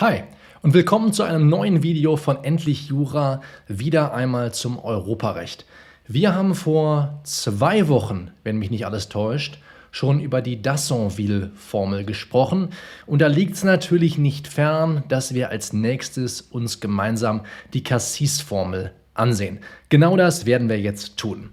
Hi und willkommen zu einem neuen Video von Endlich Jura, wieder einmal zum Europarecht. Wir haben vor zwei Wochen, wenn mich nicht alles täuscht, schon über die Dassonville-Formel gesprochen und da liegt es natürlich nicht fern, dass wir als nächstes uns gemeinsam die Cassis-Formel ansehen. Genau das werden wir jetzt tun.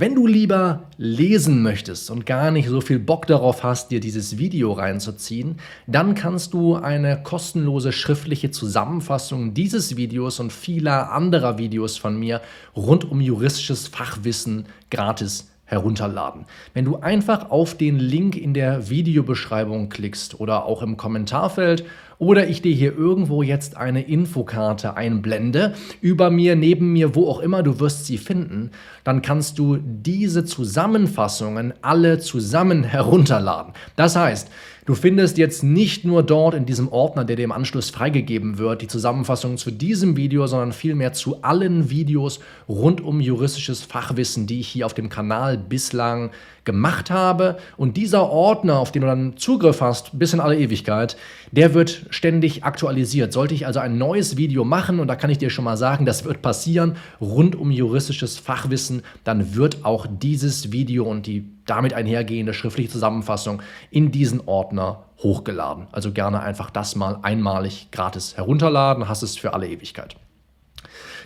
Wenn du lieber lesen möchtest und gar nicht so viel Bock darauf hast, dir dieses Video reinzuziehen, dann kannst du eine kostenlose schriftliche Zusammenfassung dieses Videos und vieler anderer Videos von mir rund um juristisches Fachwissen gratis herunterladen. Wenn du einfach auf den Link in der Videobeschreibung klickst oder auch im Kommentarfeld oder ich dir hier irgendwo jetzt eine Infokarte einblende, über mir, neben mir, wo auch immer, du wirst sie finden, dann kannst du diese Zusammenfassungen alle zusammen herunterladen. Das heißt, Du findest jetzt nicht nur dort in diesem Ordner, der dir im Anschluss freigegeben wird, die Zusammenfassung zu diesem Video, sondern vielmehr zu allen Videos rund um juristisches Fachwissen, die ich hier auf dem Kanal bislang gemacht habe. Und dieser Ordner, auf den du dann Zugriff hast, bis in alle Ewigkeit, der wird ständig aktualisiert. Sollte ich also ein neues Video machen, und da kann ich dir schon mal sagen, das wird passieren, rund um juristisches Fachwissen, dann wird auch dieses Video und die damit einhergehende schriftliche Zusammenfassung in diesen Ordner hochgeladen. Also gerne einfach das mal einmalig gratis herunterladen, hast es für alle Ewigkeit.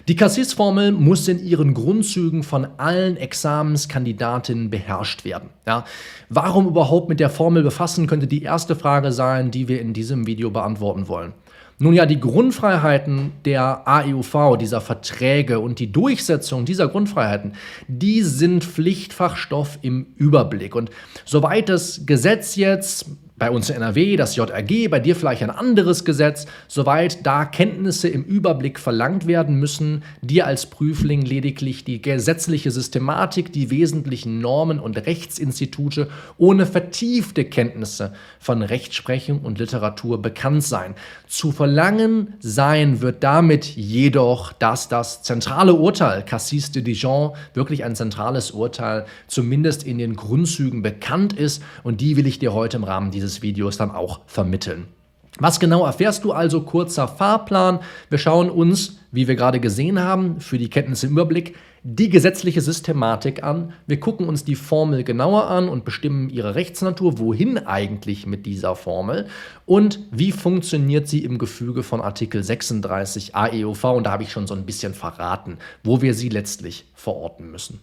Die Cassis-Formel muss in ihren Grundzügen von allen Examenskandidatinnen beherrscht werden. Ja, warum überhaupt mit der Formel befassen, könnte die erste Frage sein, die wir in diesem Video beantworten wollen. Nun ja, die Grundfreiheiten der AEUV, dieser Verträge und die Durchsetzung dieser Grundfreiheiten, die sind Pflichtfachstoff im Überblick. Und soweit das Gesetz jetzt bei uns in NRW das JRG, bei dir vielleicht ein anderes Gesetz, soweit da Kenntnisse im Überblick verlangt werden müssen, dir als Prüfling lediglich die gesetzliche Systematik, die wesentlichen Normen und Rechtsinstitute ohne vertiefte Kenntnisse von Rechtsprechung und Literatur bekannt sein. Zu verlangen sein wird damit jedoch, dass das zentrale Urteil Cassis de Dijon wirklich ein zentrales Urteil zumindest in den Grundzügen bekannt ist und die will ich dir heute im Rahmen dieses dieses Videos dann auch vermitteln. Was genau erfährst du also? Kurzer Fahrplan. Wir schauen uns, wie wir gerade gesehen haben, für die Kenntnisse im Überblick die gesetzliche Systematik an. Wir gucken uns die Formel genauer an und bestimmen ihre Rechtsnatur, wohin eigentlich mit dieser Formel und wie funktioniert sie im Gefüge von Artikel 36 AEUV. Und da habe ich schon so ein bisschen verraten, wo wir sie letztlich verorten müssen.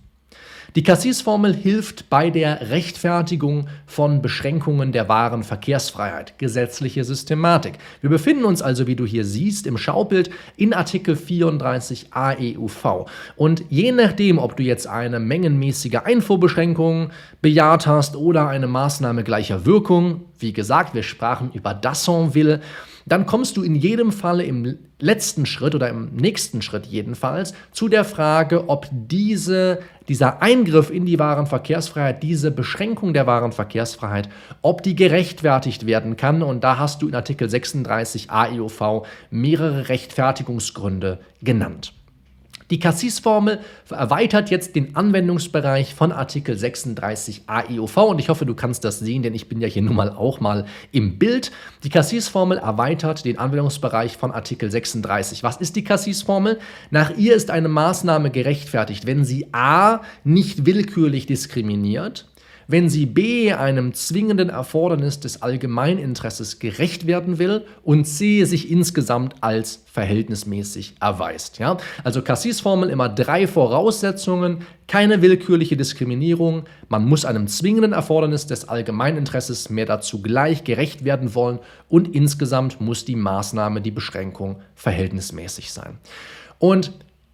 Die Cassis-Formel hilft bei der Rechtfertigung von Beschränkungen der wahren Verkehrsfreiheit, gesetzliche Systematik. Wir befinden uns also, wie du hier siehst, im Schaubild in Artikel 34 AEUV. Und je nachdem, ob du jetzt eine mengenmäßige Einfuhrbeschränkung bejaht hast oder eine Maßnahme gleicher Wirkung, wie gesagt, wir sprachen über Dassonville, dann kommst du in jedem Falle im letzten Schritt oder im nächsten Schritt jedenfalls zu der Frage, ob diese, dieser Eingriff in die wahren Verkehrsfreiheit, diese Beschränkung der wahren Verkehrsfreiheit, ob die gerechtfertigt werden kann. Und da hast du in Artikel 36 AEOV mehrere Rechtfertigungsgründe genannt. Die Cassis-Formel erweitert jetzt den Anwendungsbereich von Artikel 36 AEOV und ich hoffe, du kannst das sehen, denn ich bin ja hier nun mal auch mal im Bild. Die Cassis-Formel erweitert den Anwendungsbereich von Artikel 36. Was ist die Cassis-Formel? Nach ihr ist eine Maßnahme gerechtfertigt, wenn sie a. nicht willkürlich diskriminiert, wenn sie b. einem zwingenden Erfordernis des Allgemeininteresses gerecht werden will und c. sich insgesamt als verhältnismäßig erweist. Ja? Also Cassis Formel immer drei Voraussetzungen, keine willkürliche Diskriminierung, man muss einem zwingenden Erfordernis des Allgemeininteresses mehr dazu gleich gerecht werden wollen und insgesamt muss die Maßnahme, die Beschränkung verhältnismäßig sein. Und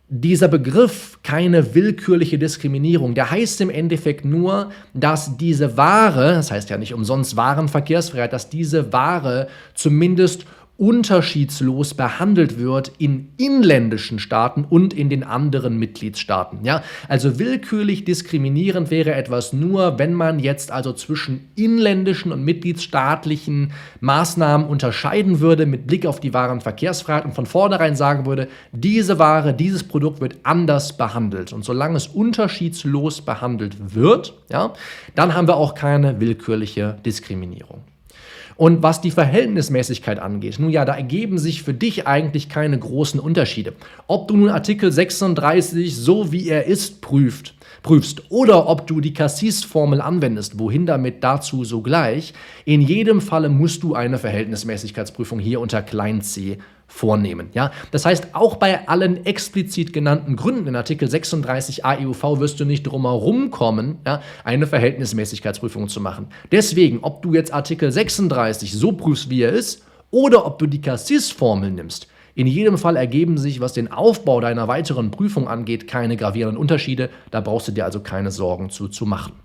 dieser Begriff keine willkürliche Diskriminierung, der heißt im Endeffekt nur, dass diese Ware, das heißt ja nicht umsonst Warenverkehrsfreiheit, dass diese Ware zumindest unterschiedslos behandelt wird in inländischen Staaten und in den anderen Mitgliedstaaten. Ja, also willkürlich diskriminierend wäre etwas nur, wenn man jetzt also zwischen inländischen und mitgliedstaatlichen Maßnahmen unterscheiden würde mit Blick auf die Warenverkehrsfreiheit und von vornherein sagen würde, diese Ware, dieses Produkt wird anders behandelt. Und solange es unterschiedslos behandelt wird, ja, dann haben wir auch keine willkürliche Diskriminierung. Und was die Verhältnismäßigkeit angeht, nun ja, da ergeben sich für dich eigentlich keine großen Unterschiede. Ob du nun Artikel 36 so wie er ist prüft, prüfst oder ob du die Cassis-Formel anwendest, wohin damit dazu sogleich, in jedem Falle musst du eine Verhältnismäßigkeitsprüfung hier unter klein c vornehmen. Ja? Das heißt, auch bei allen explizit genannten Gründen in Artikel 36 AEUV wirst du nicht drum herum kommen, ja, eine Verhältnismäßigkeitsprüfung zu machen. Deswegen, ob du jetzt Artikel 36 so prüfst, wie er ist, oder ob du die Cassis-Formel nimmst, in jedem Fall ergeben sich, was den Aufbau deiner weiteren Prüfung angeht, keine gravierenden Unterschiede. Da brauchst du dir also keine Sorgen zu, zu machen.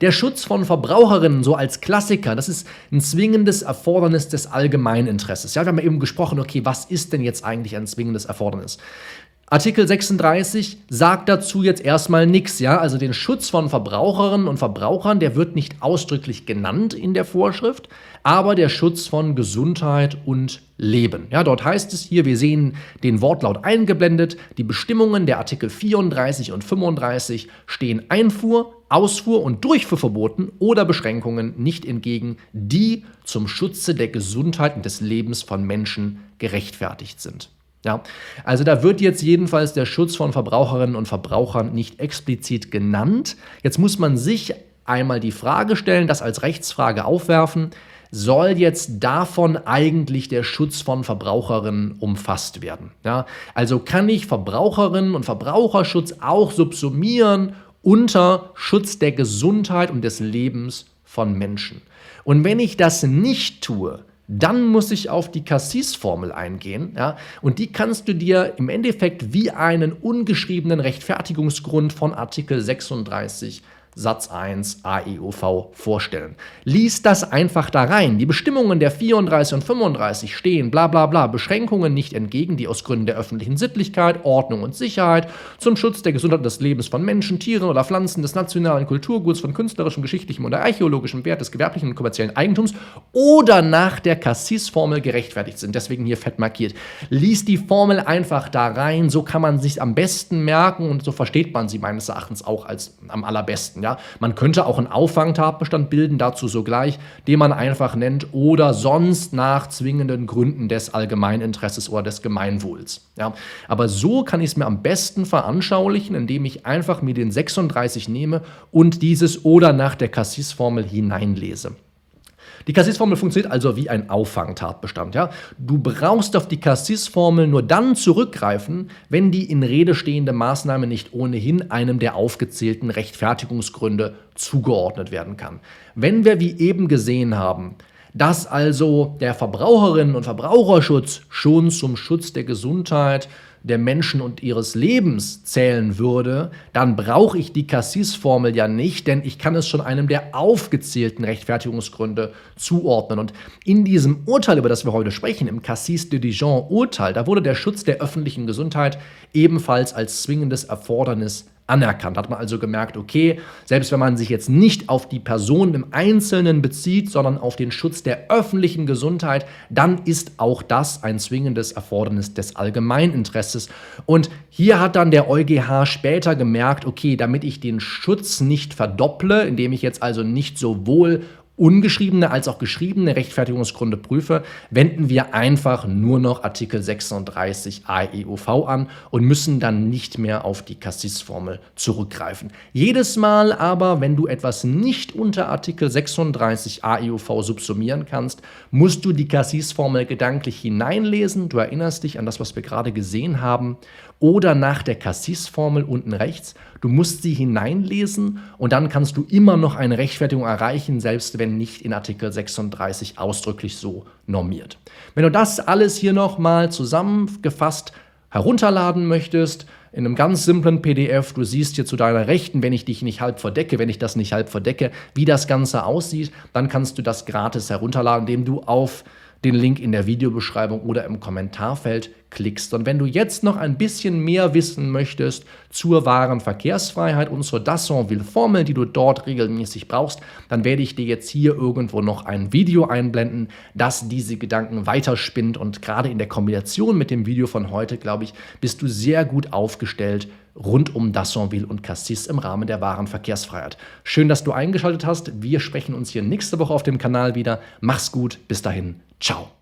Der Schutz von Verbraucherinnen, so als Klassiker, das ist ein zwingendes Erfordernis des Allgemeininteresses. Ja, wir haben ja eben gesprochen, okay, was ist denn jetzt eigentlich ein zwingendes Erfordernis? Artikel 36 sagt dazu jetzt erstmal nichts, ja, also den Schutz von Verbraucherinnen und Verbrauchern, der wird nicht ausdrücklich genannt in der Vorschrift, aber der Schutz von Gesundheit und Leben. Ja, dort heißt es hier, wir sehen den Wortlaut eingeblendet, die Bestimmungen der Artikel 34 und 35 stehen Einfuhr, Ausfuhr und Durchfuhr verboten oder Beschränkungen nicht entgegen, die zum Schutze der Gesundheit und des Lebens von Menschen gerechtfertigt sind. Ja, also da wird jetzt jedenfalls der Schutz von Verbraucherinnen und Verbrauchern nicht explizit genannt. Jetzt muss man sich einmal die Frage stellen, das als Rechtsfrage aufwerfen, soll jetzt davon eigentlich der Schutz von Verbraucherinnen umfasst werden? Ja, also kann ich Verbraucherinnen und Verbraucherschutz auch subsumieren unter Schutz der Gesundheit und des Lebens von Menschen? Und wenn ich das nicht tue, dann muss ich auf die Cassis-Formel eingehen. Ja? Und die kannst du dir im Endeffekt wie einen ungeschriebenen Rechtfertigungsgrund von Artikel 36 Satz 1 AEUV vorstellen. Lies das einfach da rein. Die Bestimmungen der 34 und 35 stehen bla bla bla Beschränkungen nicht entgegen, die aus Gründen der öffentlichen Sittlichkeit, Ordnung und Sicherheit zum Schutz der Gesundheit und des Lebens von Menschen, Tieren oder Pflanzen, des nationalen Kulturguts, von künstlerischem, geschichtlichem oder archäologischem Wert, des gewerblichen und kommerziellen Eigentums oder nach der Cassis-Formel gerechtfertigt sind. Deswegen hier fett markiert. Lies die Formel einfach da rein, so kann man sich am besten merken und so versteht man sie meines Erachtens auch als am allerbesten. Ja? Ja? Man könnte auch einen Auffangtatbestand bilden, dazu sogleich, den man einfach nennt oder sonst nach zwingenden Gründen des Allgemeininteresses oder des Gemeinwohls. Ja? Aber so kann ich es mir am besten veranschaulichen, indem ich einfach mir den 36 nehme und dieses oder nach der Cassis-Formel hineinlese. Die Cassis-Formel funktioniert also wie ein Auffangtatbestand. Ja? Du brauchst auf die Cassis-Formel nur dann zurückgreifen, wenn die in Rede stehende Maßnahme nicht ohnehin einem der aufgezählten Rechtfertigungsgründe zugeordnet werden kann. Wenn wir, wie eben gesehen haben, dass also der Verbraucherinnen- und Verbraucherschutz schon zum Schutz der Gesundheit, der Menschen und ihres Lebens zählen würde, dann brauche ich die Cassis-Formel ja nicht, denn ich kann es schon einem der aufgezählten Rechtfertigungsgründe zuordnen. Und in diesem Urteil, über das wir heute sprechen, im Cassis de Dijon-Urteil, da wurde der Schutz der öffentlichen Gesundheit ebenfalls als zwingendes Erfordernis anerkannt. Hat man also gemerkt, okay, selbst wenn man sich jetzt nicht auf die Person im Einzelnen bezieht, sondern auf den Schutz der öffentlichen Gesundheit, dann ist auch das ein zwingendes Erfordernis des Allgemeininteresses. Und hier hat dann der EuGH später gemerkt, okay, damit ich den Schutz nicht verdopple, indem ich jetzt also nicht sowohl ungeschriebene als auch geschriebene Rechtfertigungsgründe prüfe, wenden wir einfach nur noch Artikel 36 AEUV an und müssen dann nicht mehr auf die Cassis-Formel zurückgreifen. Jedes Mal aber, wenn du etwas nicht unter Artikel 36 AEUV subsumieren kannst, musst du die Cassis-Formel gedanklich hineinlesen. Du erinnerst dich an das, was wir gerade gesehen haben. Oder nach der Cassis-Formel unten rechts. Du musst sie hineinlesen und dann kannst du immer noch eine Rechtfertigung erreichen, selbst wenn nicht in Artikel 36 ausdrücklich so normiert. Wenn du das alles hier nochmal zusammengefasst herunterladen möchtest, in einem ganz simplen PDF, du siehst hier zu deiner Rechten, wenn ich dich nicht halb verdecke, wenn ich das nicht halb verdecke, wie das Ganze aussieht, dann kannst du das gratis herunterladen, indem du auf den Link in der Videobeschreibung oder im Kommentarfeld klickst. Und wenn du jetzt noch ein bisschen mehr wissen möchtest zur wahren Verkehrsfreiheit und zur Dassonville-Formel, die du dort regelmäßig brauchst, dann werde ich dir jetzt hier irgendwo noch ein Video einblenden, das diese Gedanken weiterspinnt. Und gerade in der Kombination mit dem Video von heute, glaube ich, bist du sehr gut aufgestellt rund um Dassonville und Cassis im Rahmen der wahren Verkehrsfreiheit. Schön, dass du eingeschaltet hast. Wir sprechen uns hier nächste Woche auf dem Kanal wieder. Mach's gut. Bis dahin. Ciao.